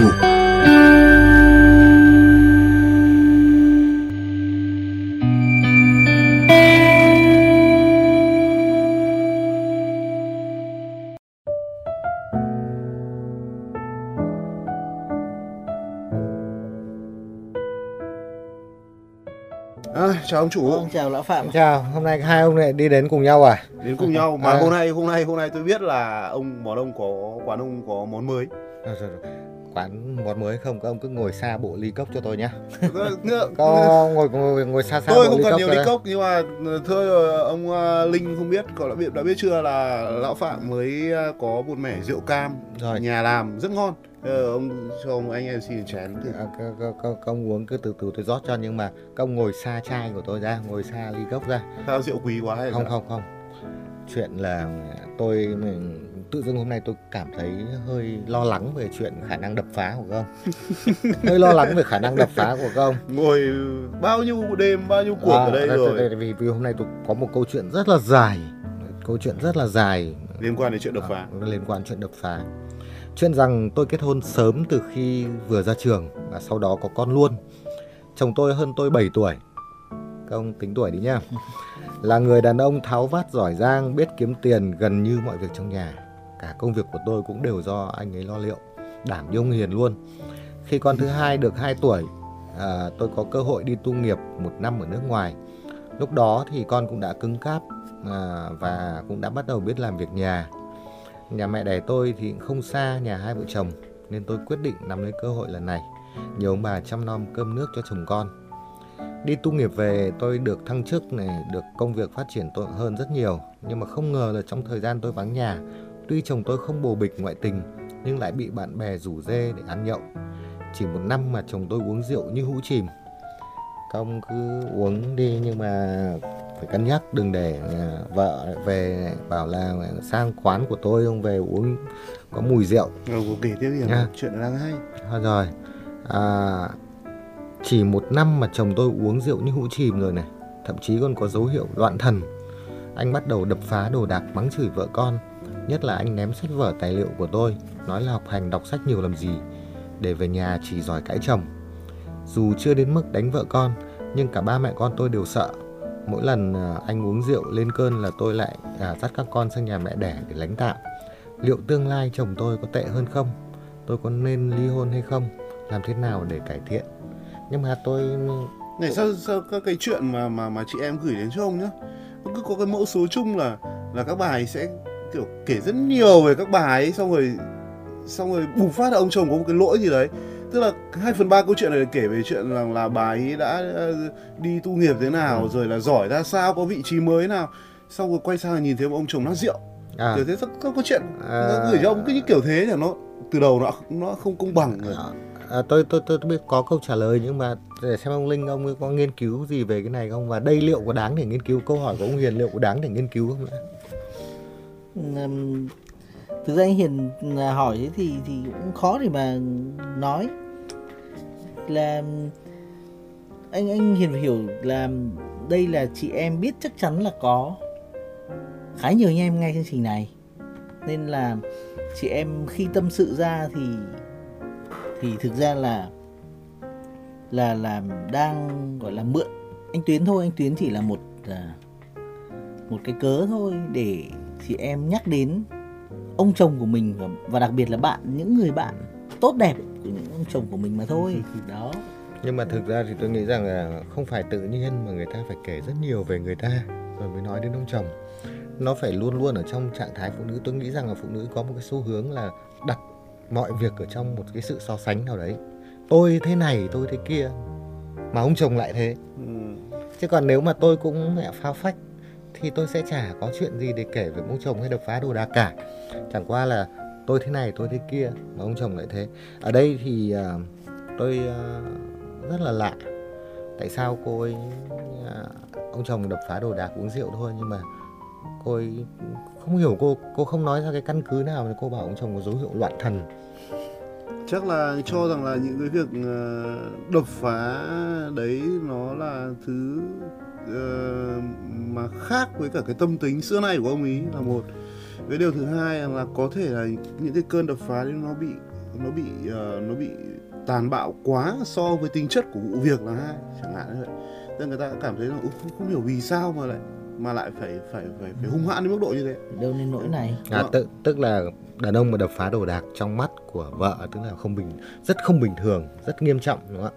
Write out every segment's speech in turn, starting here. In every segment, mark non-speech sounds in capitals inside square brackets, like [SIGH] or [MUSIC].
Ngủ À, chào ông chủ. Vâng, chào lão Phạm. Chào, hôm nay hai ông lại đi đến cùng nhau à? Đến cùng nhau mà À. hôm nay hôm nay hôm nay tôi biết là ông món ông có quán ông có món mới. Rồi, rồi, rồi. Quán món mới không, các ông cứ ngồi xa bộ ly cốc cho tôi nhá. [LAUGHS] Có ngồi ngồi ngồi xa xa tôi không cốc nhiều ly cốc nhưng mà thưa ông à, Linh không biết có đã biết đã biết chưa là lão Phạm mới có một mẻ rượu cam Rồi. nhà làm rất ngon. Ờ, ông cho ông anh em xin chén thử. À, các, các, các, các ông uống cứ từ từ tôi rót cho nhưng mà các ông ngồi xa chai của tôi ra, ngồi xa ly cốc ra. Sao rượu quý quá hay Không không không. Chuyện là tôi tự dưng hôm nay tôi cảm thấy hơi lo lắng về chuyện khả năng đập phá của ông. [LAUGHS] hơi lo lắng về khả năng đập phá của ông. Ngồi bao nhiêu đêm bao nhiêu cuộc À, ở đây rồi? vì, vì hôm nay tôi có một câu chuyện rất là dài câu chuyện rất là dài. Liên quan đến chuyện đập phá. à, liên quan chuyện đập phá. Chuyện rằng tôi kết hôn sớm từ khi vừa ra trường và sau đó có con luôn. Chồng tôi hơn tôi 7 tuổi. Các ông tính tuổi đi nhá. [LAUGHS] Là người đàn ông tháo vát giỏi giang biết kiếm tiền gần như mọi việc trong nhà cả công việc của tôi cũng đều do anh ấy lo liệu đảm như ông hiền luôn. Khi con thứ hai được 2 tuổi à, tôi có cơ hội đi tu nghiệp một năm ở nước ngoài. Lúc đó thì con cũng đã cứng cáp à, và cũng đã bắt đầu biết làm việc nhà. Nhà mẹ đẻ tôi thì không xa nhà hai vợ chồng nên tôi quyết định nắm lấy cơ hội lần này nhờ ông bà chăm nom cơm nước cho chồng con. Đi tu nghiệp về tôi được thăng chức này được công việc phát triển tốt hơn rất nhiều. Nhưng mà không ngờ là trong thời gian tôi vắng nhà tuy chồng tôi không bồ bịch ngoại tình nhưng lại bị bạn bè rủ dê để ăn nhậu. Chỉ một năm mà chồng tôi uống rượu như hũ chìm. Các ông cứ uống đi nhưng mà phải cân nhắc đừng để à, vợ về bảo là sang quán của tôi ông về uống có mùi rượu. Cô kể tiếp đi Nha. chuyện đang hay. Thôi rồi. À, chỉ một năm mà chồng tôi uống rượu như hũ chìm rồi này. Thậm chí còn có dấu hiệu loạn thần. Anh bắt đầu đập phá đồ đạc mắng chửi vợ con nhất là anh ném sách vở tài liệu của tôi nói là học hành đọc sách nhiều làm gì để về nhà chỉ giỏi cãi chồng. Dù chưa đến mức đánh vợ con nhưng cả ba mẹ con tôi đều sợ. Mỗi lần à, anh uống rượu lên cơn là tôi lại à, dắt các con sang nhà mẹ đẻ để lánh tạm liệu tương lai chồng tôi có tệ hơn không? Tôi có nên ly hôn hay không? Làm thế nào để cải thiện? Nhưng mà tôi Này sao sao các cái chuyện mà mà mà chị em gửi đến cho ông nhá. Nó cứ có cái mẫu số chung là là các bài sẽ kiểu kể rất nhiều về các bài ấy xong rồi xong rồi bùng phát là ông chồng có một cái lỗi gì đấy. Tức là 2 phần ba câu chuyện này kể về chuyện rằng là bà ấy đã ờ, đi tu nghiệp thế nào rồi là giỏi ra sao có vị trí mới nào. Xong rồi quay sang là nhìn thấy một ông chồng nát rượu. À, kiểu thế có, có chuyện. À. nó gửi cho ông cứ như kiểu thế là nó từ đầu nó nó không công bằng rồi. À, tôi, tôi tôi tôi biết có câu trả lời nhưng mà để xem ông linh ông có nghiên cứu gì về cái này không? Và đây liệu có đáng để nghiên cứu? Câu hỏi của ông hiền liệu có đáng để nghiên cứu không nữa um, thực ra anh Hiền à, hỏi thế thì thì cũng khó để mà nói. Là anh anh Hiền phải hiểu là đây là chị em biết chắc chắn là có khá nhiều anh em nghe chương trình này. Nên là chị em khi tâm sự ra thì thì thực ra là là là đang gọi là mượn. Anh Tuyến thôi anh Tuyến chỉ là một à, một cái cớ thôi để chị em nhắc đến ông chồng của mình và, và đặc biệt là bạn những người bạn tốt đẹp của những ông chồng của mình mà thôi. [LAUGHS] Thì đó. Nhưng mà thực ra thì tôi nghĩ rằng là không phải tự nhiên mà người ta phải kể rất nhiều về người ta rồi mới nói đến ông chồng. Nó phải luôn luôn ở trong trạng thái phụ nữ. Tôi nghĩ rằng là phụ nữ có một cái xu hướng là đặt mọi việc ở trong một cái sự so sánh nào đấy. Tôi thế này tôi thế kia. Mà ông chồng lại thế. Ừ. chứ còn nếu mà tôi cũng mẹ phao phách thì tôi sẽ chả có chuyện gì để kể về ông chồng hay đập phá đồ đạc cả. Chẳng qua là tôi thế này tôi thế kia mà ông chồng lại thế. Ở đây thì uh, tôi uh, rất là lạ. Tại sao cô ấy uh, ông chồng đập phá đồ đạc uống rượu thôi nhưng mà cô ấy không hiểu cô cô không nói ra cái căn cứ nào mà cô bảo ông chồng có dấu hiệu loạn thần chắc là cho rằng là những cái việc ờ, đột phá đấy nó là thứ ờ, mà khác với cả cái tâm tính xưa nay của ông ý là một. Cái điều thứ hai là có thể là những cái cơn đột phá đấy nó bị nó bị ờ, nó bị tàn bạo quá so với tính chất của vụ việc là hai chẳng hạn như vậy. Nên người ta cảm thấy là không, không hiểu vì sao mà lại mà lại phải phải phải phải hung hãn đến mức độ như thế. Đâu nên nỗi này. À, Vâng. tức, tức là đàn ông mà đập phá đồ đạc trong mắt của vợ tức là không bình rất không bình thường rất nghiêm trọng đúng không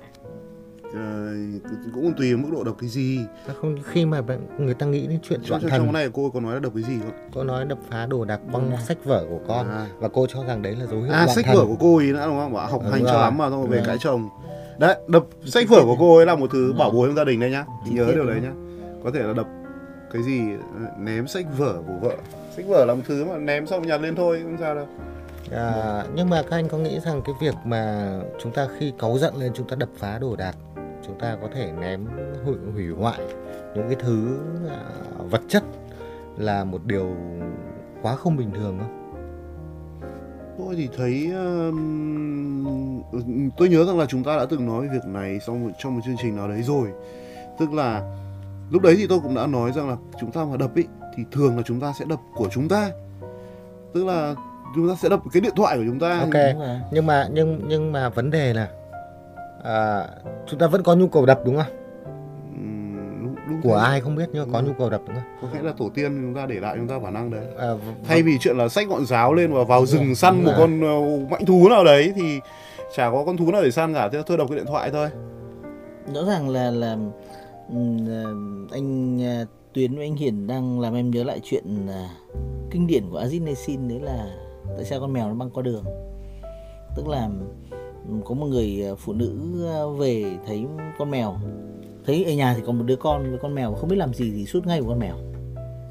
Ờ, cũng tùy mức độ độc cái gì. Ạ không khi mà bạn- người ta nghĩ đến chuyện trong, loạn trong, trong thần. cái này cô có nói là độc cái gì không? Cô nói đập phá đồ đạc băng đạc. sách vở của con. À, và cô cho rằng đấy là dấu hiệu à sách thần. vở của cô ấy nữa đúng không? Bảo học hành cho lắm mà xong rồi về cãi chồng. Đấy đập sách vở của cô ấy là một thứ bảo bối trong gia đình đấy nhá. Nhớ điều đấy nhá. Có thể là đập cái gì ném sách vở của vợ. Sách vở là một thứ mà ném xong nhặt lên thôi không sao đâu. À, nhưng mà các anh có nghĩ rằng cái việc mà chúng ta khi cáu giận lên chúng ta đập phá đồ đạc chúng ta có thể ném hủy, hủy hoại những cái thứ à, vật chất là một điều quá không bình thường không? Tôi thì thấy ừm, tôi nhớ rằng là chúng ta đã từng nói việc này trong một, trong một chương trình nào đấy rồi. Tức là lúc đấy thì tôi cũng đã nói rằng là chúng ta mà đập ý thì thường là chúng ta sẽ đập của chúng ta tức là chúng ta sẽ đập cái điện thoại của chúng ta Ok. Đúng rồi. nhưng mà nhưng nhưng mà vấn đề là à, chúng ta vẫn có nhu cầu đập đúng không lúc của đấy ai không biết nhưng mà có Ừ. nhu cầu đập đúng không có nghĩa là tổ tiên chúng ta để lại chúng ta bản năng đấy à, v- thay vì chuyện là xách ngọn giáo lên và vào Đúng rừng rồi, săn đúng một rồi. con ờ, mãnh thú nào đấy thì chả có con thú nào để săn cả thế thôi đập cái điện thoại thôi rõ ràng là là Ừ, à, anh à, Tuyến với anh Hiển đang làm em nhớ lại chuyện à, kinh điển của Aziz Nesin đấy là tại sao con mèo nó băng qua đường. Tức là ừ, có một người phụ nữ về thấy con mèo, thấy ở nhà thì còn một đứa con với con mèo, không biết làm gì thì sút ngay của con mèo.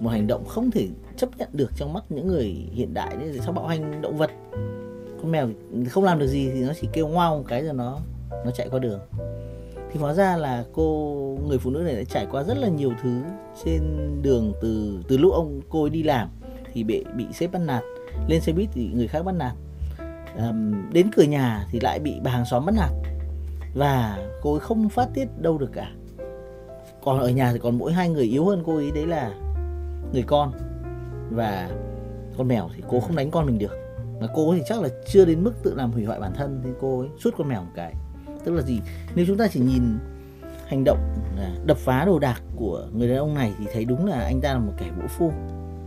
Một hành động không thể chấp nhận được trong mắt những người hiện đại đấy sao bạo hành động vật. Con mèo không làm được gì thì nó chỉ kêu ngoao một cái rồi nó nó chạy qua đường thì hóa ra là cô người phụ nữ này đã trải qua rất là nhiều thứ trên đường từ từ lúc ông cô ấy đi làm thì bị bị sếp bắt nạt lên xe buýt thì người khác bắt nạt. Um, đến cửa nhà thì lại bị bà hàng xóm bắt nạt. Và cô ấy không phát tiết đâu được cả. Còn ở nhà thì còn mỗi hai người yếu hơn cô ấy đấy là người con và con mèo thì cô không đánh con mình được. Mà cô ấy thì chắc là chưa đến mức tự làm hủy hoại bản thân thì cô ấy suốt con mèo một cái tức là gì? Nếu chúng ta chỉ nhìn hành động đập phá đồ đạc của người đàn ông này thì thấy đúng là anh ta là một kẻ vũ phu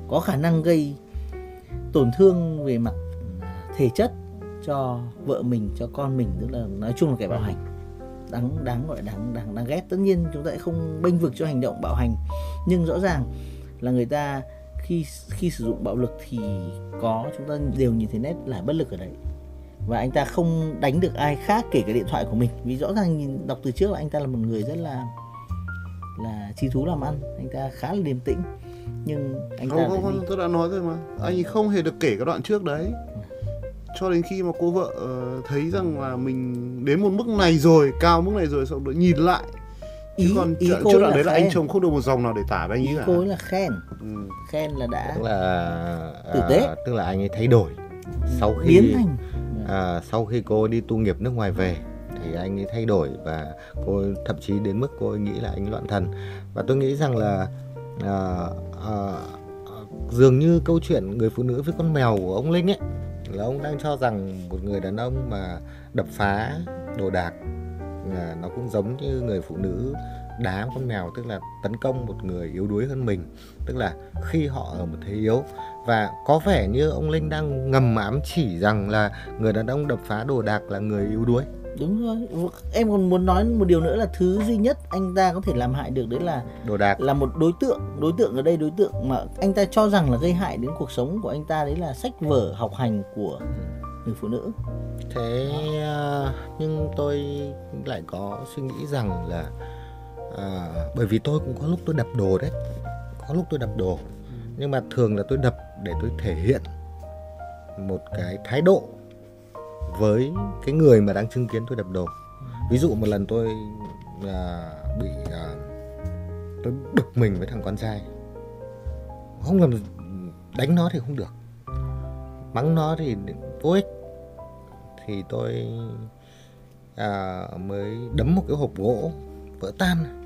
có khả năng gây tổn thương về mặt à, thể chất cho vợ mình cho con mình tức là nói chung là kẻ bạo hành. Đáng đáng gọi đáng đáng đáng ghét. Tất nhiên chúng ta sẽ không bênh vực cho hành động bạo hành nhưng rõ ràng là người ta khi khi sử dụng bạo lực thì có chúng ta đều nhìn thấy nét là bất lực ở đấy và anh ta không đánh được ai khác kể cả điện thoại của mình. Vì rõ ràng nhìn đọc từ trước là anh ta là một người rất là là chi thú làm ăn. Anh ta khá là điềm tĩnh. Nhưng anh ta không lại không không tôi đã nói rồi mà. Anh ấy không hề được kể cái đoạn trước đấy. Cho đến khi mà cô vợ ờ, thấy rằng là mình đến một mức này rồi cao mức này rồi sau đó nhìn lại. Chứ ý còn ý cô trước đoạn là đấy là anh chồng không được một dòng nào để tả với anh ý ấy cả. cô ấy là khen. Ừ. khen là đã tức là Tử à, tế. tức là anh ấy thay đổi. Sau khi biến thành à, sau khi cô đi tu nghiệp nước ngoài về thì anh ấy thay đổi và cô thậm chí đến mức cô ấy nghĩ là anh loạn thần. Và tôi nghĩ rằng là à, à, dường như câu chuyện người phụ nữ với con mèo của ông Linh ấy là ông đang cho rằng một người đàn ông mà đập phá đồ đạc à, nó cũng giống như người phụ nữ đá con mèo tức là tấn công một người yếu đuối hơn mình tức là khi họ ở một thế yếu. Và có vẻ như ông Linh đang ngầm ám chỉ rằng là người đàn ông đập phá đồ đạc là người yếu đuối. Đúng rồi. Em còn muốn nói một điều nữa là thứ duy nhất anh ta có thể làm hại được đấy là đồ đạc. là một đối tượng. Đối tượng ở đây đối tượng mà anh ta cho rằng là gây hại đến cuộc sống của anh ta đấy là sách vở học hành của người phụ nữ. Thế à, nhưng tôi lại có suy nghĩ rằng là à, bởi vì tôi cũng có lúc tôi đập đồ đấy. Có lúc tôi đập đồ. Nhưng mà thường là tôi đập để tôi thể hiện một cái thái độ với cái người mà đang chứng kiến tôi đập đồ. Ví dụ một lần tôi à, bị à, tôi bực mình với thằng con trai. Không làm đánh nó thì không được. Mắng nó thì vô ích. Thì tôi à, mới đấm một cái hộp gỗ vỡ tan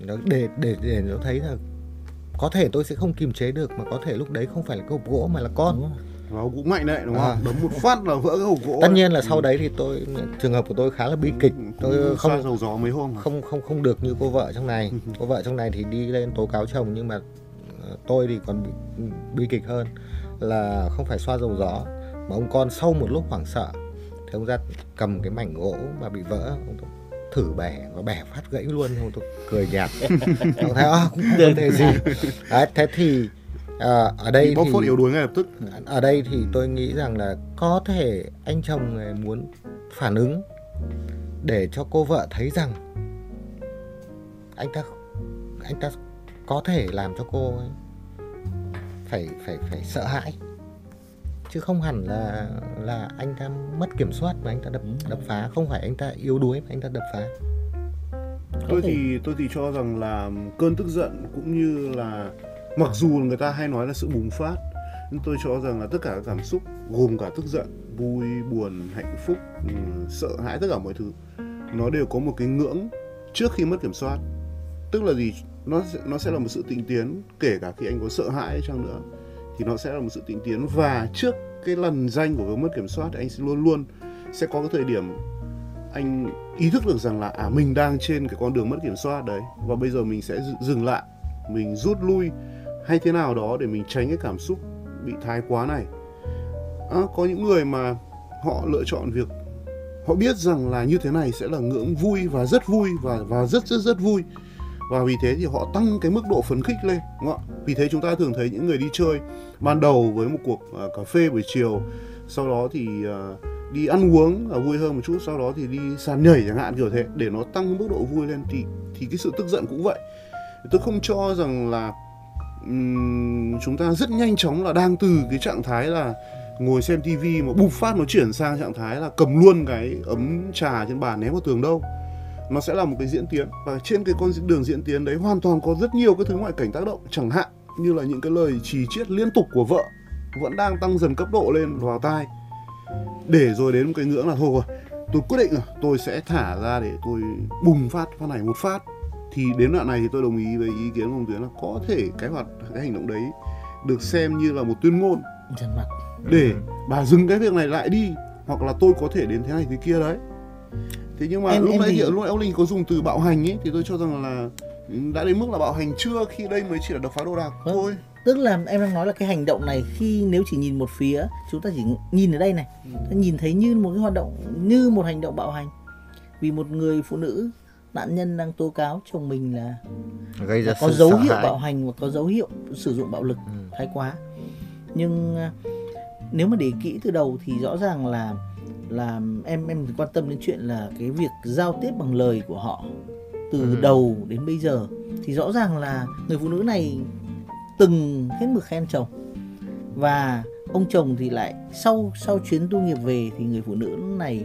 nó để để để nó thấy là có thể tôi sẽ không kiềm chế được mà có thể lúc đấy không phải là cái hộp gỗ mà là con. Và ông cũng mạnh đấy đúng không? À. đấm một phát là vỡ cái hộp gỗ tất nhiên là sau đấy thì tôi trường hợp của tôi khá là bi kịch. Tôi Cũng xoa không dầu gió mấy hôm không không không được như cô vợ trong này. Cô vợ trong này thì đi lên tố cáo chồng nhưng mà ờ, tôi thì còn bị, bi kịch hơn là không phải xoa dầu gió mà ông con sau một lúc hoảng sợ. Thì ông ra cầm cái mảnh gỗ mà bị vỡ. Ông thử bẻ và bẻ phát gãy luôn ông tôi cười nhạt. [LAUGHS] Ông thấy à, cũng không vấn đề gì. Đấy, thế thì à, ở đây Thì bóc thì phốt yếu đuối ngay lập tức. ở đây thì tôi nghĩ rằng là có thể anh chồng này muốn phản ứng để cho cô vợ thấy rằng anh ta anh ta có thể làm cho cô ấy phải phải phải sợ hãi chứ không hẳn là là anh ta mất kiểm soát mà anh ta đập đập phá. Không phải anh ta yếu đuối mà anh ta đập phá. Tôi thể. thì tôi thì cho rằng là cơn tức giận cũng như là mặc dù người ta hay nói là sự bùng phát nhưng tôi cho rằng là tất cả các cảm xúc gồm cả tức giận vui buồn hạnh phúc ừ, sợ hãi tất cả mọi thứ nó đều có một cái ngưỡng trước khi mất kiểm soát. Tức là gì? Nó sẽ, nó sẽ là một sự tịnh tiến kể cả khi anh có sợ hãi chăng nữa thì nó sẽ là một sự tịnh tiến. Và trước cái lần danh của cái mất kiểm soát thì anh sẽ luôn luôn sẽ có cái thời điểm anh ý thức được rằng là à mình đang trên cái con đường mất kiểm soát đấy và bây giờ mình sẽ dừng- dừng lại mình rút lui hay thế nào đó để mình tránh cái cảm xúc bị thái quá này. À, có những người mà họ lựa chọn việc họ biết rằng là như thế này sẽ là ngưỡng vui và rất vui và và rất rất rất vui và vì thế thì họ tăng cái mức độ phấn khích lên đúng không ạ? Vì thế chúng ta thường thấy những người đi chơi ban đầu với một cuộc uh, cà phê buổi chiều sau đó thì uh, đi ăn uống là vui hơn một chút sau đó thì đi sàn nhảy chẳng hạn kiểu thế để nó tăng mức độ vui lên thì thì cái sự tức giận cũng vậy. Tôi không cho rằng là um, chúng ta rất nhanh chóng là đang từ cái trạng thái là ngồi xem tivi mà bùng phát nó chuyển sang trạng thái là cầm luôn cái ấm trà trên bàn ném vào tường đâu nó sẽ là một cái diễn tiến. Và trên cái con đường diễn tiến đấy hoàn toàn có rất nhiều cái thứ ngoại cảnh tác động. Chẳng hạn như là những cái lời trì chiết liên tục của vợ vẫn đang tăng dần cấp độ lên vào tai. Để rồi đến một cái ngưỡng là thôi rồi tôi quyết định rồi tôi sẽ thả ra để tôi bùng phát phát này một phát. Thì đến đoạn này thì tôi đồng ý với ý kiến của ông Tuyến là có thể cái hoạt cái hành động đấy được xem như là một tuyên ngôn. Trần mặt để bà dừng cái việc này lại đi hoặc là tôi có thể đến thế này thế kia đấy thế nhưng mà Em- lúc em nãy thì- lúc nãy ông Linh có dùng từ bạo hành ấy thì tôi cho rằng là ừ, đã đến mức là bạo hành chưa khi đây mới chỉ là đập phá đồ đạc Vâng. thôi tức là em đang nói là cái hành động này khi nếu chỉ nhìn một phía chúng ta chỉ nhìn ở đây này ta nhìn thấy như một cái hoạt động như một hành động bạo hành vì một người phụ nữ nạn nhân đang tố cáo chồng mình là gây ra có dấu hiệu hãi. bạo hành và có dấu hiệu sử dụng bạo lực Ừ. thái quá nhưng à, nếu mà để kỹ từ đầu thì rõ ràng là là em em quan tâm đến chuyện là cái việc giao tiếp bằng lời của họ từ Ừ. đầu đến bây giờ. Thì rõ ràng là người phụ nữ này từng hết mực khen chồng. Và ông chồng thì lại sau sau chuyến tu nghiệp về thì người phụ nữ này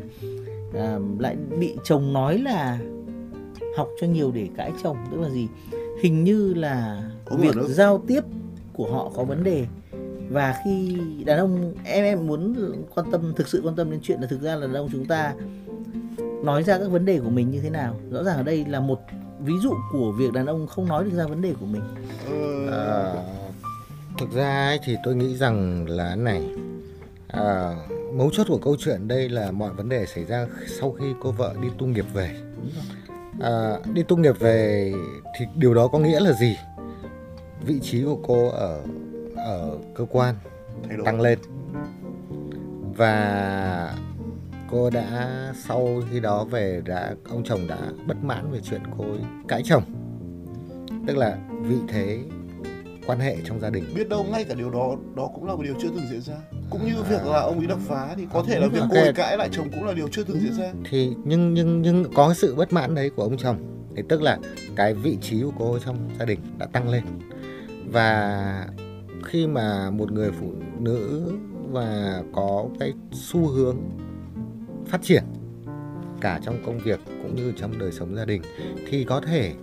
à, lại bị chồng nói là học cho nhiều để cãi chồng. Tức là gì? Hình như là Có việc giao tiếp của họ có vấn đề và khi đàn ông em em muốn quan tâm thực sự quan tâm đến chuyện là thực ra là đàn ông chúng ta nói ra các vấn đề của mình như thế nào. Rõ ràng ở đây là một ví dụ của việc đàn ông không nói được ra vấn đề của mình. À, thực ra ấy thì tôi nghĩ rằng là này à, mấu chốt của câu chuyện đây là mọi vấn đề xảy ra sau khi cô vợ đi tu nghiệp về. À, đi tu nghiệp về thì điều đó có nghĩa là gì? Vị trí của cô ở ở cơ quan thay đổi. tăng lên. Và cô đã sau khi đó về đã ông chồng đã bất mãn về chuyện cô ấy cãi chồng. Tức là vị thế quan hệ trong gia đình. Biết đâu ngay cả điều đó đó cũng là một điều chưa từng diễn ra. Cũng như việc là ông ấy đập phá thì có thể là việc Ok. cô ấy cãi lại chồng cũng là điều chưa từng diễn ra. Thì nhưng nhưng nhưng có sự bất mãn đấy của ông chồng. Thì tức là cái vị trí của cô trong gia đình đã tăng lên. Và khi mà một người phụ nữ và có cái xu hướng phát triển cả trong công việc cũng như trong đời sống gia đình thì có thể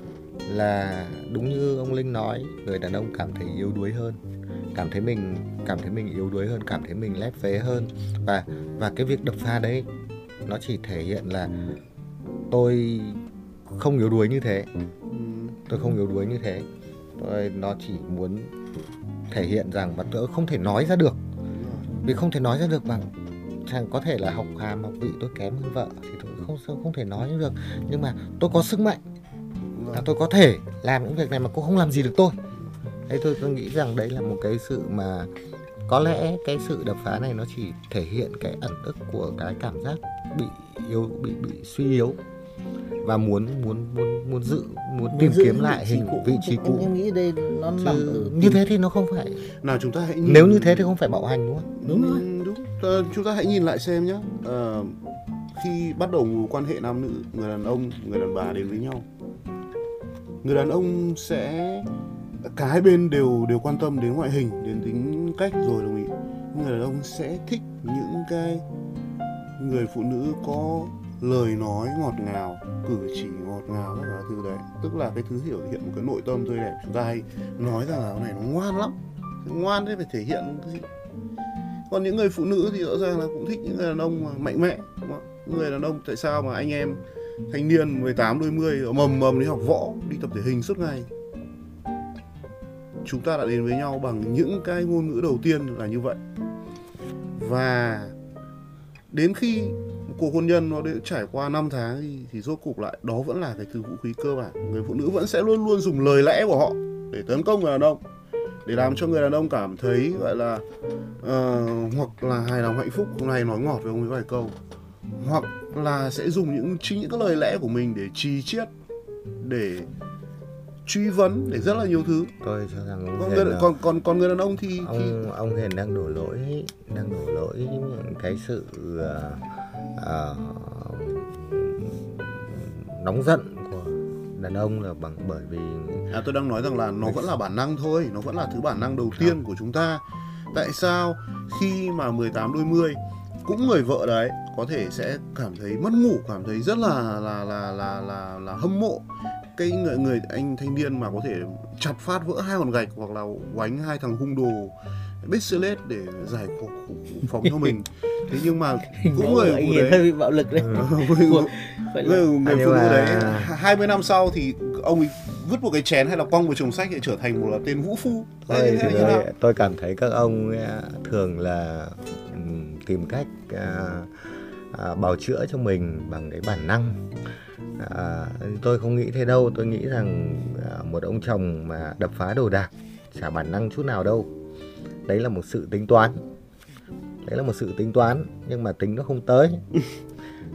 là đúng như ông Linh nói người đàn ông cảm thấy yếu đuối hơn cảm thấy mình cảm thấy mình yếu đuối hơn cảm thấy mình lép vế hơn. Và và cái việc đập phá đấy nó chỉ thể hiện là tôi không yếu đuối như thế. Ừ, tôi không yếu đuối như thế. Tôi nó chỉ muốn thể hiện rằng và tôi không thể nói ra được. Vì không thể nói ra được bằng chẳng có thể là học hàm học vị tôi kém hơn vợ thì tôi không không thể nói được. Nhưng mà tôi có sức mạnh là tôi có thể làm những việc này mà cô không làm gì được tôi. Đấy tôi tôi nghĩ rằng đấy là một cái sự mà có lẽ cái sự đập phá này nó chỉ thể hiện cái ẩn ức của cái cảm giác bị yếu bị bị suy yếu và muốn muốn muốn muốn giữ muốn tìm giữ kiếm lại hình vị trí cũ. Em nghĩ đây nó nằm Chứ ở như thế thì nó không phải nào chúng ta hãy nhìn nếu như thế thì không phải bạo hành đúng không? Đúng rồi. Ừm, đúng. Ờ, chúng ta hãy nhìn lại xem nhé Ờ, khi bắt đầu quan hệ nam nữ người đàn ông người đàn bà đến với nhau người đàn ông sẽ cả hai bên đều đều quan tâm đến ngoại hình đến tính cách rồi đồng ý. Người đàn ông sẽ thích những cái người phụ nữ có lời nói ngọt ngào, cử chỉ ngọt ngào tất cả thứ đấy. Tức là cái thứ hiểu hiện một cái nội tâm tươi đẹp chúng ta hay nói rằng là cái này, nó ngoan lắm. Ngoan thế phải thể hiện cái gì. Còn những người phụ nữ thì rõ ràng là cũng thích những người đàn ông mà mạnh mẽ, đúng không? người đàn ông tại sao mà anh em thanh niên 18 đôi mươi, mầm mầm đi học võ, đi tập thể hình suốt ngày? Chúng ta đã đến với nhau bằng những cái ngôn ngữ đầu tiên là như vậy. Và đến khi cuộc hôn nhân nó đã trải qua 5 tháng thì, thì rốt cục lại đó vẫn là cái thứ vũ khí cơ bản. Người phụ nữ vẫn sẽ luôn luôn dùng lời lẽ của họ để tấn công người đàn ông để làm cho người đàn ông cảm thấy gọi là ờ, hoặc là hài lòng hạnh phúc hôm nay nói ngọt với ông ấy vài câu. Hoặc là sẽ dùng những chính những cái lời lẽ của mình để trì chiết để truy vấn để rất là nhiều thứ. Tôi cho rằng ông còn người, là- còn còn còn người đàn ông thì, thì ông ông Hiền đang đổ lỗi đang đổ lỗi những cái sự ờ, uh, nóng giận của đàn ông là bằng bởi vì À, tôi đang nói rằng là nó vẫn là bản năng thôi, nó vẫn là thứ bản năng đầu tiên của chúng ta. Tại sao khi mà 18 đôi mươi cũng người vợ đấy có thể sẽ cảm thấy mất ngủ, cảm thấy rất là là là là là, là hâm mộ cái người người anh thanh niên mà có thể chặt phát vỡ hai hòn gạch hoặc là quánh hai thằng hung đồ bít lết để giải phóng, cho mình. [LAUGHS] Thế nhưng mà cũng người phụ đấy. hơi bị bạo lực đấy. [LAUGHS] Người, là- người, À, phụ nữ mà- đấy. 20 năm sau thì ông ấy vứt một cái chén hay là quăng một chồng sách để trở thành một là tên vũ phu. Tôi, Thế- thế nào? tôi, tôi cảm thấy các ông à, thường là ừm, tìm cách à, à, bào chữa cho mình bằng cái bản năng. À, tôi không nghĩ thế đâu. Tôi nghĩ rằng à, một ông chồng mà đập phá đồ đạc chả bản năng chút nào đâu đấy là một sự tính toán. Đấy là một sự tính toán nhưng mà tính nó không tới. [LAUGHS]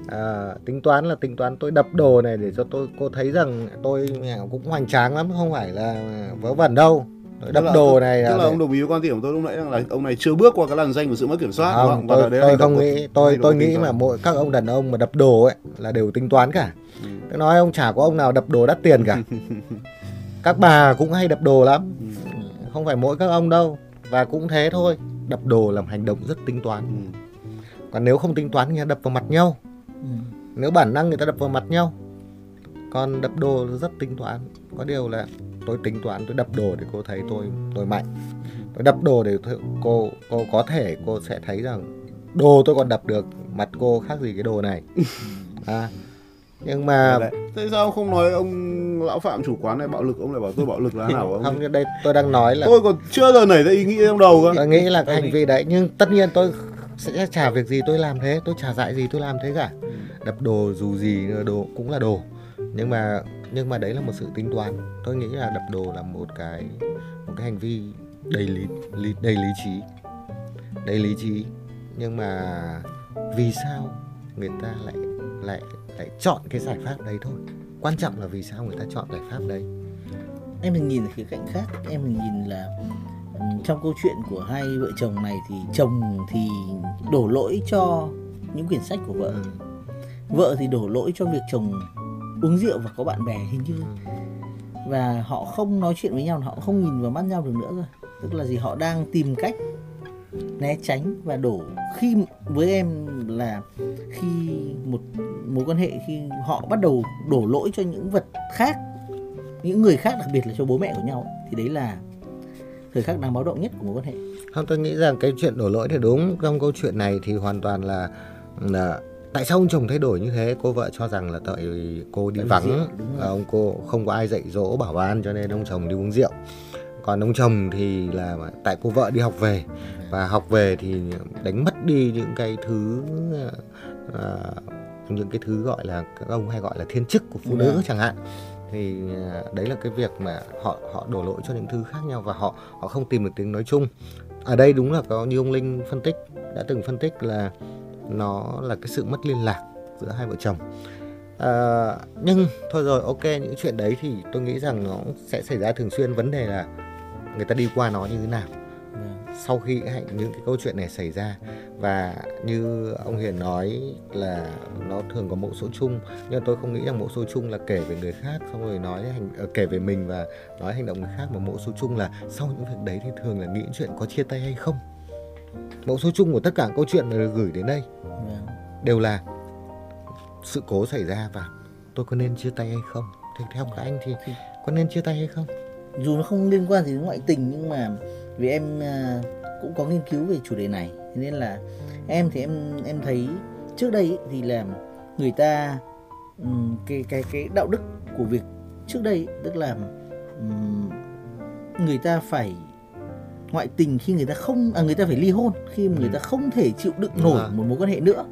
À, tính toán là tính toán tôi đập đồ này để cho tôi cô thấy rằng tôi cũng hoành tráng lắm không phải là vớ vẩn đâu. Tôi đập là- đồ này tức là để- ông đồng ý với quan điểm của tôi lúc nãy rằng là ông này chưa bước qua cái làn danh của sự mất kiểm soát đúng không, tôi, là tôi hành không nghĩ tôi tôi nghĩ mà mỗi các ông đàn ông mà đập đồ ấy là đều tính toán cả. Ừ. tôi nói ông chả có ông nào đập đồ đắt tiền cả. [LAUGHS] Các bà cũng hay đập đồ lắm. Ừ. không phải mỗi các ông đâu và cũng thế thôi đập đồ làm hành động rất tính toán. Ừ. còn nếu không tính toán thì đập vào mặt nhau. Ừ. nếu bản năng người ta đập vào mặt nhau còn đập đồ rất tính toán. Có điều là tôi tính toán tôi đập đồ để cô thấy tôi tôi mạnh. Tôi đập đồ để th- cô cô có thể cô sẽ thấy rằng đồ tôi còn đập được mặt cô khác gì cái đồ này. À nhưng mà thế sao không nói ông lão phạm chủ quán này bạo lực ông lại bảo tôi bạo lực là nào ông? Không đây tôi đang nói là tôi còn chưa giờ nảy ra ý nghĩ trong đầu cơ. Tôi nghĩ là cái hành vi đấy nhưng tất nhiên tôi sẽ chả việc gì tôi làm thế tôi chả dạy gì tôi làm thế cả. Đập đồ dù gì đồ cũng là đồ. Nhưng mà nhưng mà đấy là một sự tính toán. Tôi nghĩ là đập đồ là một cái một cái hành vi đầy lý, lý đầy lý trí. Đầy lý trí. Nhưng mà vì sao người ta lại lại lại chọn cái giải pháp đấy thôi. Quan trọng là vì sao người ta chọn giải pháp đấy? Em mình nhìn ở khía cạnh khác. Em mình nhìn là ừm, trong câu chuyện của hai vợ chồng này thì chồng thì đổ lỗi cho những quyển sách của vợ. Ừ. vợ thì đổ lỗi cho việc chồng uống rượu và có bạn bè hình như. Và họ không nói chuyện với nhau họ không nhìn vào mắt nhau được nữa rồi. Tức là gì? Họ đang tìm cách né tránh và đổ khi với em là khi một mối quan hệ khi họ bắt đầu đổ lỗi cho những vật khác những người khác đặc biệt là cho bố mẹ của nhau thì đấy là thời khắc đáng báo động nhất của mối quan hệ. Không, tôi nghĩ rằng cái chuyện đổ lỗi thì đúng. Trong câu chuyện này thì hoàn toàn là, là tại sao ông chồng thay đổi như thế? Cô vợ cho rằng là tại cô đi Tại vắng. rượu, ông cô không có ai dạy dỗ bảo ban cho nên ông chồng đi uống rượu còn ông chồng thì là tại cô vợ đi học về. Và học về thì đánh mất đi những cái thứ à, những cái thứ gọi là các ông hay gọi là thiên chức của phụ nữ Vâng. chẳng hạn. Thì à, đấy là cái việc mà họ họ đổ lỗi cho những thứ khác nhau và họ họ không tìm được tiếng nói chung. Ở đây đúng là có như ông linh phân tích đã từng phân tích là nó là cái sự mất liên lạc giữa hai vợ chồng. À, nhưng thôi rồi ok những chuyện đấy thì tôi nghĩ rằng nó sẽ xảy ra thường xuyên. Vấn đề là người ta đi qua nó như thế nào Vâng. sau khi hạnh những cái câu chuyện này xảy ra và như ông Hiền nói là nó thường có mẫu số chung nhưng tôi không nghĩ rằng mẫu số chung là kể về người khác xong rồi nói hành ờ, kể về mình và nói hành động người khác mà mẫu số chung là sau những việc đấy thì thường là nghĩ chuyện có chia tay hay không mẫu số chung của tất cả câu chuyện mà được gửi đến đây Vâng. đều là sự cố xảy ra và tôi có nên chia tay hay không thì theo các anh thì có nên chia tay hay không dù nó không liên quan gì đến ngoại tình nhưng mà vì em à, cũng có nghiên cứu về chủ đề này. Nên là em thì em em thấy trước đây ý, thì là người ta cái cái cái đạo đức của việc trước đây ý, tức là người ta phải ngoại tình khi người ta không à, người ta phải ly hôn khi mà người ta không thể chịu đựng nổi một mối quan hệ nữa.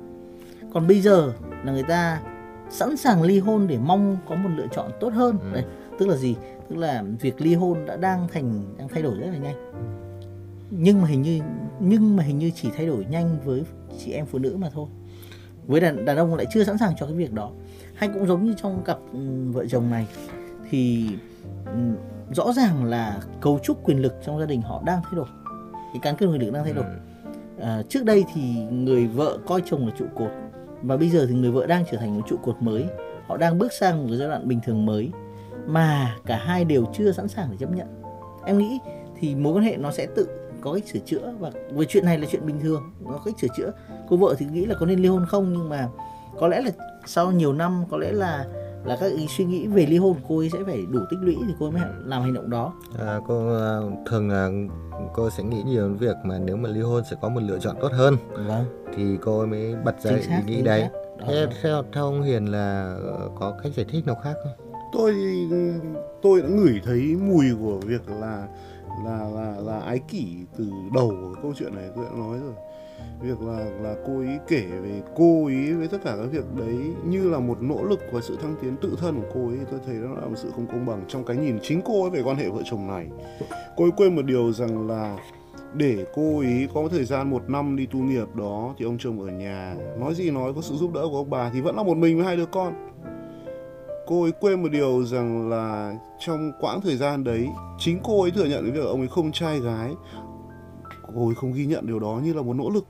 Còn bây giờ là người ta sẵn sàng ly hôn để mong có một lựa chọn tốt hơn. Ừ. Đấy, tức là gì tức là việc ly hôn đã đang thành đang thay đổi rất là nhanh. Nhưng mà hình như nhưng mà hình như chỉ thay đổi nhanh với chị em phụ nữ mà thôi. Với đàn đàn ông lại chưa sẵn sàng cho cái việc đó. Hay cũng giống như trong cặp ừm, vợ chồng này thì ừm, rõ ràng là cấu trúc quyền lực trong gia đình họ đang thay đổi. Cái cán cân quyền lực đang thay đổi. Ừ. à, trước đây thì người vợ coi chồng là trụ cột và bây giờ thì người vợ đang trở thành một trụ cột mới. Họ đang bước sang một giai đoạn bình thường mới mà cả hai đều chưa sẵn sàng để chấp nhận em nghĩ thì mối quan hệ nó sẽ tự có cách sửa chữa và với chuyện này là chuyện bình thường nó có cách sửa chữa cô vợ thì nghĩ là có nên ly hôn không nhưng mà có lẽ là sau nhiều năm có lẽ là là các ý suy nghĩ về ly hôn cô ấy sẽ phải đủ tích lũy thì cô mới làm hành động đó À, cô à, thường là cô sẽ nghĩ nhiều đến việc mà nếu mà ly hôn sẽ có một lựa chọn tốt hơn vâng thì cô mới bật ra xác ý nghĩ đấy. xác. Thế theo theo ông Hiền là có cách giải thích nào khác không? Tôi tôi đã ngửi thấy mùi của việc là là là là ái kỷ từ đầu của câu chuyện này. Tôi đã nói rồi. Việc là là cô ý kể về, cô ý với tất cả các việc đấy như là một nỗ lực và sự thăng tiến tự thân của cô ấy, tôi thấy đó là một sự không công bằng trong cái nhìn chính cô ấy về quan hệ vợ chồng này. Cô ấy quên một điều rằng là để cô ý có thời gian một năm đi tu nghiệp đó thì ông chồng ở nhà, nói gì nói, có sự giúp đỡ của ông bà thì vẫn là một mình với hai đứa con cô ấy quên một điều rằng là trong quãng thời gian đấy chính cô ấy thừa nhận cái việc ông ấy không trai gái. Cô ấy không ghi nhận điều đó như là một nỗ lực.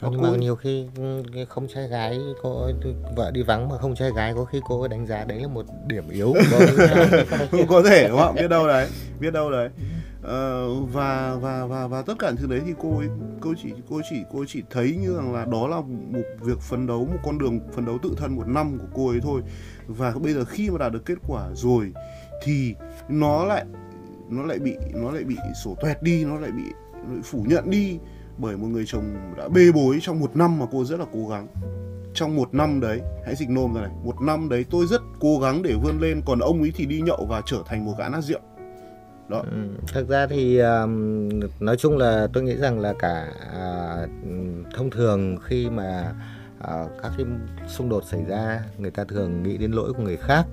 Và nhưng cô mà nhiều khi ừ, không trai gái cô ấy, vợ đi vắng mà không trai gái có khi cô ấy đánh giá đấy là một điểm yếu. Của [LAUGHS] cô ấy. cũng có thể đúng không? Biết đâu đấy biết đâu đấy Ờ, và và và và tất cả những thứ đấy thì cô ấy cô chỉ cô chỉ cô chỉ thấy như rằng là đó là một việc phấn đấu một con đường phấn đấu tự thân một năm của cô ấy thôi. Và bây giờ khi mà đạt được kết quả rồi thì nó lại nó lại bị nó lại bị sổ toẹt đi nó lại bị, nó lại phủ nhận đi bởi một người chồng đã bê bối trong một năm mà cô rất là cố gắng. Trong một năm đấy hãy dịch nôm ra này một năm đấy tôi rất cố gắng để vươn lên còn ông ấy thì đi nhậu và trở thành một gã nát rượu đó. Ừ, thực ra thì um, nói chung là tôi nghĩ rằng là cả à, thông thường khi mà à, các cái xung đột xảy ra người ta thường nghĩ đến lỗi của người khác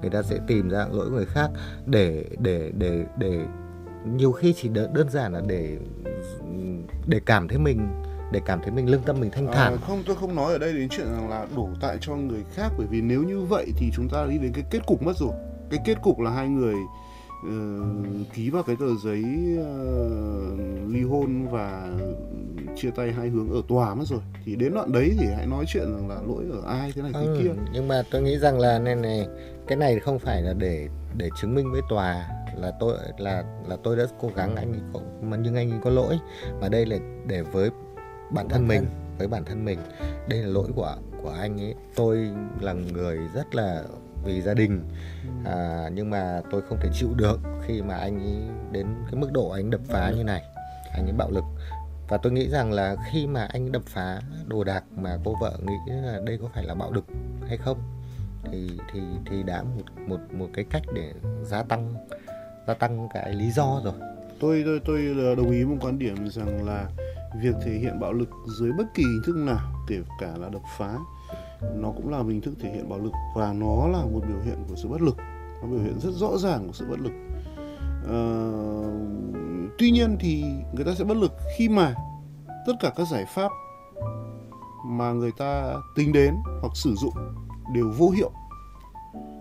người ta sẽ tìm ra lỗi của người khác để để để để nhiều khi chỉ đơn, đơn giản là để để cảm thấy mình để cảm thấy mình lương tâm mình thanh thản. À, không tôi không nói ở đây đến chuyện rằng là đổ tại cho người khác bởi vì nếu như vậy thì chúng ta đi đến cái kết cục mất rồi. Cái kết cục là hai người ờ, ký vào cái tờ giấy ờ, ly hôn và chia tay hai hướng ở tòa mất rồi. Thì đến đoạn đấy thì hãy nói chuyện rằng là lỗi ở ai thế này thế Ừ, kia. nhưng mà tôi nghĩ rằng là này này cái này không phải là để để chứng minh với tòa là tôi là là tôi đã cố gắng anh ấy có, mà nhưng anh ấy có lỗi. Mà đây là để với bản thân mình với bản thân mình. Đây là lỗi của của anh ấy. Tôi là người rất là vì gia đình. À, nhưng mà tôi không thể chịu được khi mà anh ấy đến cái mức độ anh đập phá như này. Anh ấy bạo lực. Và tôi nghĩ rằng là khi mà anh đập phá đồ đạc mà cô vợ nghĩ là đây có phải là bạo lực hay không thì thì thì đã một một một cái cách để gia tăng gia tăng cái lý do rồi. Tôi tôi tôi đồng ý một quan điểm rằng là việc thể hiện bạo lực dưới bất kỳ hình thức nào kể cả là đập phá nó cũng là một hình thức thể hiện bạo lực và nó là một biểu hiện của sự bất lực. Nó biểu hiện rất rõ ràng của sự bất lực. À, tuy nhiên thì người ta sẽ bất lực khi mà tất cả các giải pháp mà người ta tính đến hoặc sử dụng đều vô hiệu.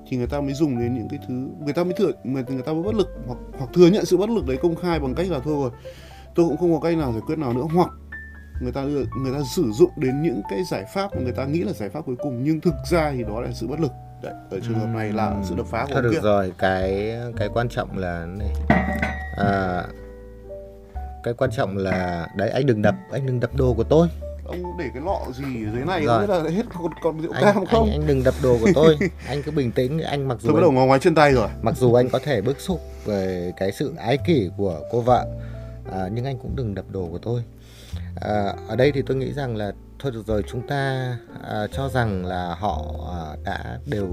Thì người ta mới dùng đến những cái thứ người ta mới thừa người, người ta mới bất lực hoặc hoặc thừa nhận sự bất lực đấy công khai bằng cách là thôi rồi tôi cũng không có cách nào giải quyết nào nữa. Hoặc người ta người ta sử dụng đến những cái giải pháp mà người ta nghĩ là giải pháp cuối cùng nhưng thực ra thì đó là sự bất lực đấy ở trường hợp này là sự đập phá của Thôi được kia rồi, cái cái quan trọng là này. À, cái quan trọng là đấy anh đừng đập, anh đừng đập đồ của tôi. ông để cái lọ gì ở dưới này Rồi. không biết là hết còn, còn rượu Anh, cam không anh anh đừng đập đồ của tôi. anh cứ bình tĩnh, anh mặc dù tôi bắt đầu ngó ngoái chân tay rồi mặc dù anh có thể bức xúc về cái sự ái kỷ của cô vợ, à, nhưng anh cũng đừng đập đồ của tôi. À, ở đây thì tôi nghĩ rằng là thôi được rồi chúng ta à, cho rằng là họ à, đã đều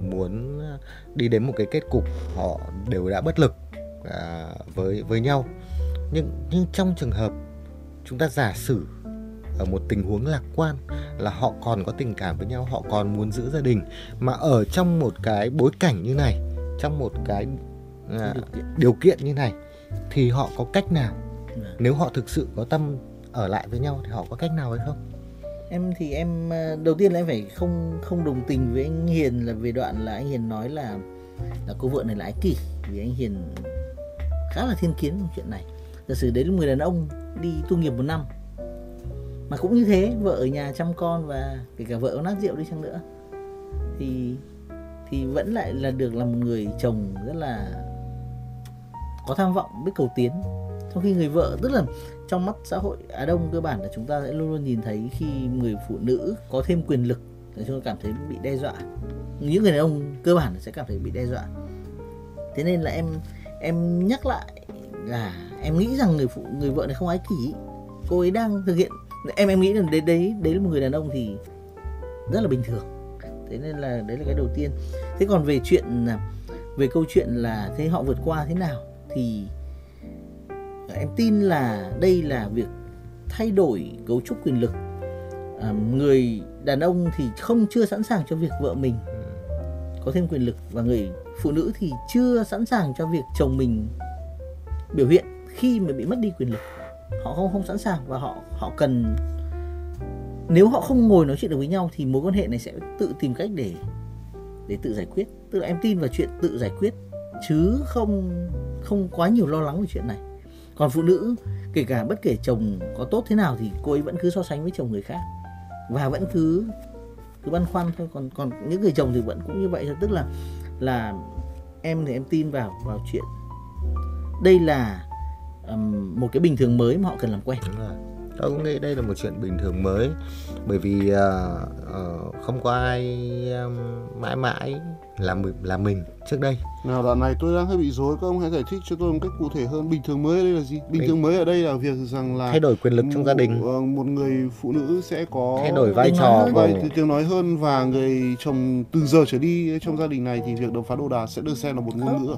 muốn đi đến một cái kết cục họ đều đã bất lực à, với với nhau nhưng nhưng trong trường hợp chúng ta giả sử ở một tình huống lạc quan là họ còn có tình cảm với nhau họ còn muốn giữ gia đình mà ở trong một cái bối cảnh như này trong một cái à, Điều kiện. điều kiện như này thì họ có cách nào Vâng. nếu họ thực sự có tâm ở lại với nhau thì họ có cách nào hay không? Em thì em ờ, đầu tiên là em phải không không đồng tình với anh Hiền là về đoạn là anh Hiền nói là là cô vợ này là ái kỷ, vì anh Hiền khá là thiên kiến trong chuyện này. Giả sử đấy là một người đàn ông đi tu nghiệp một năm, mà cũng như thế, vợ ở nhà chăm con và kể cả vợ có nát rượu đi chăng nữa, thì thì vẫn lại là được là một người chồng rất là có tham vọng, biết cầu tiến trong khi người vợ, tức là trong mắt xã hội Á Đông cơ bản là chúng ta sẽ luôn luôn nhìn thấy khi người phụ nữ có thêm quyền lực thì chúng ta cảm thấy bị đe dọa. Những người đàn ông cơ bản là sẽ cảm thấy bị đe dọa. Thế nên là em em nhắc lại là em nghĩ rằng người phụ, người vợ này không ái kỷ. Cô ấy đang thực hiện, em em nghĩ là đấy đấy đấy là một người đàn ông thì rất là bình thường. Thế nên là đấy là cái đầu tiên. Thế còn về chuyện về câu chuyện là thế họ vượt qua thế nào thì Dạ, em tin là đây là việc thay đổi cấu trúc quyền lực. À, người đàn ông thì không chưa sẵn sàng cho việc vợ mình. Có thêm quyền lực và người phụ nữ thì chưa sẵn sàng cho việc chồng mình biểu hiện khi mà bị mất đi quyền lực. Họ không không sẵn sàng và họ họ cần nếu họ không ngồi nói chuyện được với nhau thì mối quan hệ này sẽ tự tìm cách để để tự giải quyết. Tức là em tin vào chuyện tự giải quyết chứ không không quá nhiều lo lắng về chuyện này còn phụ nữ kể cả bất kể chồng có tốt thế nào thì cô ấy vẫn cứ so sánh với chồng người khác. Và vẫn cứ cứ băn khoăn thôi. Còn còn những người chồng thì vẫn cũng như vậy thôi. Tức là là em thì em tin vào vào chuyện. Đây là um, một cái bình thường mới mà họ cần làm quen. Đúng rồi. Tôi cũng nghĩ đây là một chuyện bình thường mới. Bởi vì uh, uh, không có ai um, mãi mãi là mình là mình trước đây. nào đoạn này tôi đang hơi bị rối các ông hãy giải thích cho tôi một cách cụ thể hơn bình thường mới ở đây là gì bình Bình- thường mới ở đây là việc rằng là Thay đổi quyền lực trong gia đình, một, ờ, một người phụ nữ sẽ có thay đổi vai trò của vai tiếng nói hơn và người chồng từ giờ trở đi trong gia đình này thì việc đập phá đồ đạc sẽ được xem là một ngôn ngữ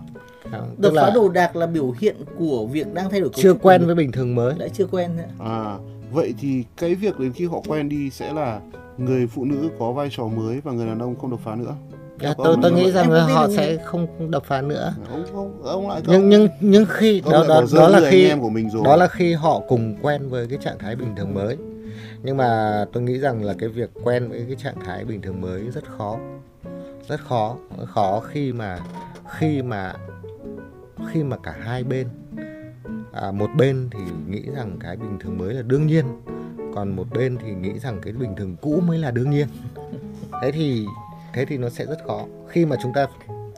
Không, đập phá đồ đạc là biểu hiện của việc đang thay đổi chưa quen với bình thường mới. đã chưa quen nữa. à vậy thì cái việc đến khi họ quen đi sẽ là người phụ nữ có vai trò mới và người đàn ông không đập phá nữa Có tôi tôi nghĩ rằng là họ sẽ không? đập phá nữa. ông ông ông lại Nhưng nhưng nhưng khi đó đó rơi đó là khi đó là khi họ cùng quen với cái trạng thái bình thường mới. Nhưng mà tôi nghĩ rằng là cái việc quen với cái trạng thái bình thường mới rất khó. Rất khó. Khó khi mà khi mà khi mà cả hai bên à, một bên thì nghĩ rằng cái bình thường mới là đương nhiên còn một bên thì nghĩ rằng cái bình thường cũ mới là đương nhiên. Thế thì thế thì nó sẽ rất khó. Khi mà chúng ta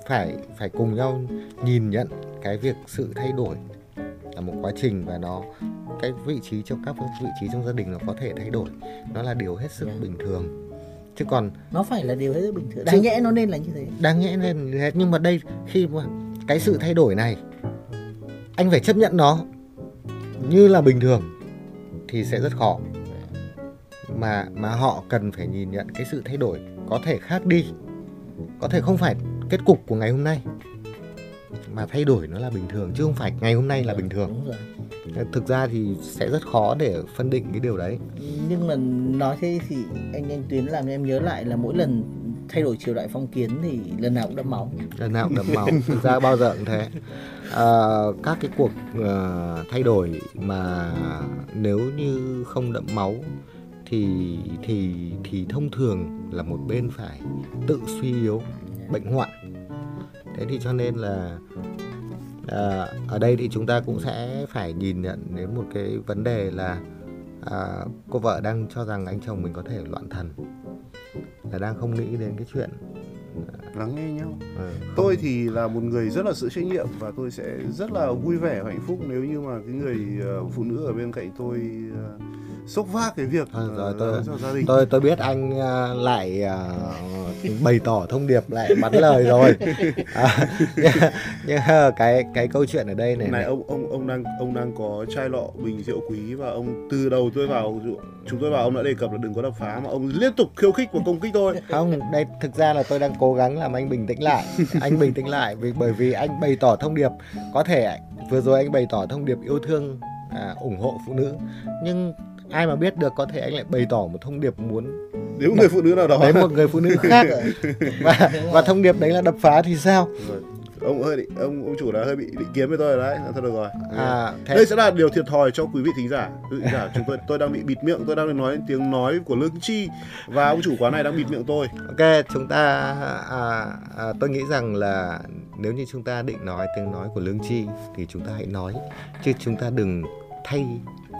phải phải cùng nhau nhìn nhận cái việc sự thay đổi là một quá trình và nó cái vị trí trong các vị trí trong gia đình nó có thể thay đổi nó là điều hết sức Yeah. bình thường. Chứ còn nó phải là điều hết sức bình thường. Đáng nhẽ nó nên là như thế. Đáng nhẽ nên thế. Nhưng mà đây khi mà cái sự thay đổi này anh phải chấp nhận nó như là bình thường thì sẽ rất khó. Mà mà họ cần phải nhìn nhận cái sự thay đổi có thể khác đi. Có thể không phải kết cục của ngày hôm nay mà thay đổi nó là bình thường chứ không phải ngày hôm nay là bình thường. Thực ra thì sẽ rất khó để phân định cái điều đấy. Nhưng mà nói thế thì anh anh Tuyến làm em nhớ lại là mỗi lần thay đổi triều đại phong kiến thì lần nào cũng đẫm máu. Lần nào cũng đẫm máu thực ra bao giờ cũng thế. À, các cái cuộc uh, thay đổi mà nếu như không đẫm máu thì thì thì thông thường là một bên phải tự suy yếu bệnh hoạn. Thế thì cho nên là à, ở đây thì chúng ta cũng sẽ phải nhìn nhận đến một cái vấn đề là à, cô vợ đang cho rằng anh chồng mình có thể loạn thần là đang không nghĩ đến cái chuyện lắng nghe nhau. ờ, tôi thì là một người rất là sự trách nhiệm và tôi sẽ rất là vui vẻ và hạnh phúc nếu như mà cái người ờ, phụ nữ ở bên cạnh tôi ờ, xốc vác cái việc ờ, rồi, tôi- cho gia đình. tôi tôi biết anh à, lại à, bày tỏ thông điệp lại bắn lời rồi. [LAUGHS] À, nhưng, nhưng cái cái câu chuyện ở đây này, này này. ông ông ông đang ông đang có chai lọ bình rượu quý và ông từ đầu tôi vào chúng tôi vào ông đã đề cập là đừng có đập phá mà ông liên tục khiêu khích và công kích tôi. Không đây thực ra là tôi đang cố gắng làm anh bình tĩnh lại. Anh bình tĩnh lại vì bởi vì anh bày tỏ thông điệp. Có thể vừa rồi anh bày tỏ thông điệp yêu thương à, ủng hộ phụ nữ nhưng ai mà biết được có thể anh lại bày tỏ một thông điệp muốn nếu người phụ nữ nào đó. đến một người phụ nữ [LAUGHS] khác. Và và thông điệp đấy là đập phá thì sao? Rồi. ông hơi định, ông ông chủ đã hơi bị định kiếm với tôi rồi đấy thôi được rồi. À thế đây sẽ là điều thiệt thòi cho quý vị thính giả. Quý vị giả chúng tôi tôi đang bị bịt miệng tôi đang nói tiếng nói của lương chi và ông chủ quán này đang bịt miệng tôi. Ok, chúng ta à, à, tôi nghĩ rằng là nếu như chúng ta định nói tiếng nói của lương chi thì chúng ta hãy nói chứ chúng ta đừng thay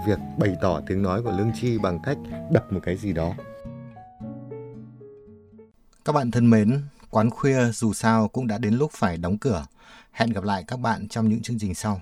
việc bày tỏ tiếng nói của lương chi bằng cách đập một cái gì đó. Các bạn thân mến, quán khuya dù sao cũng đã đến lúc phải đóng cửa. Hẹn gặp lại các bạn trong những chương trình sau.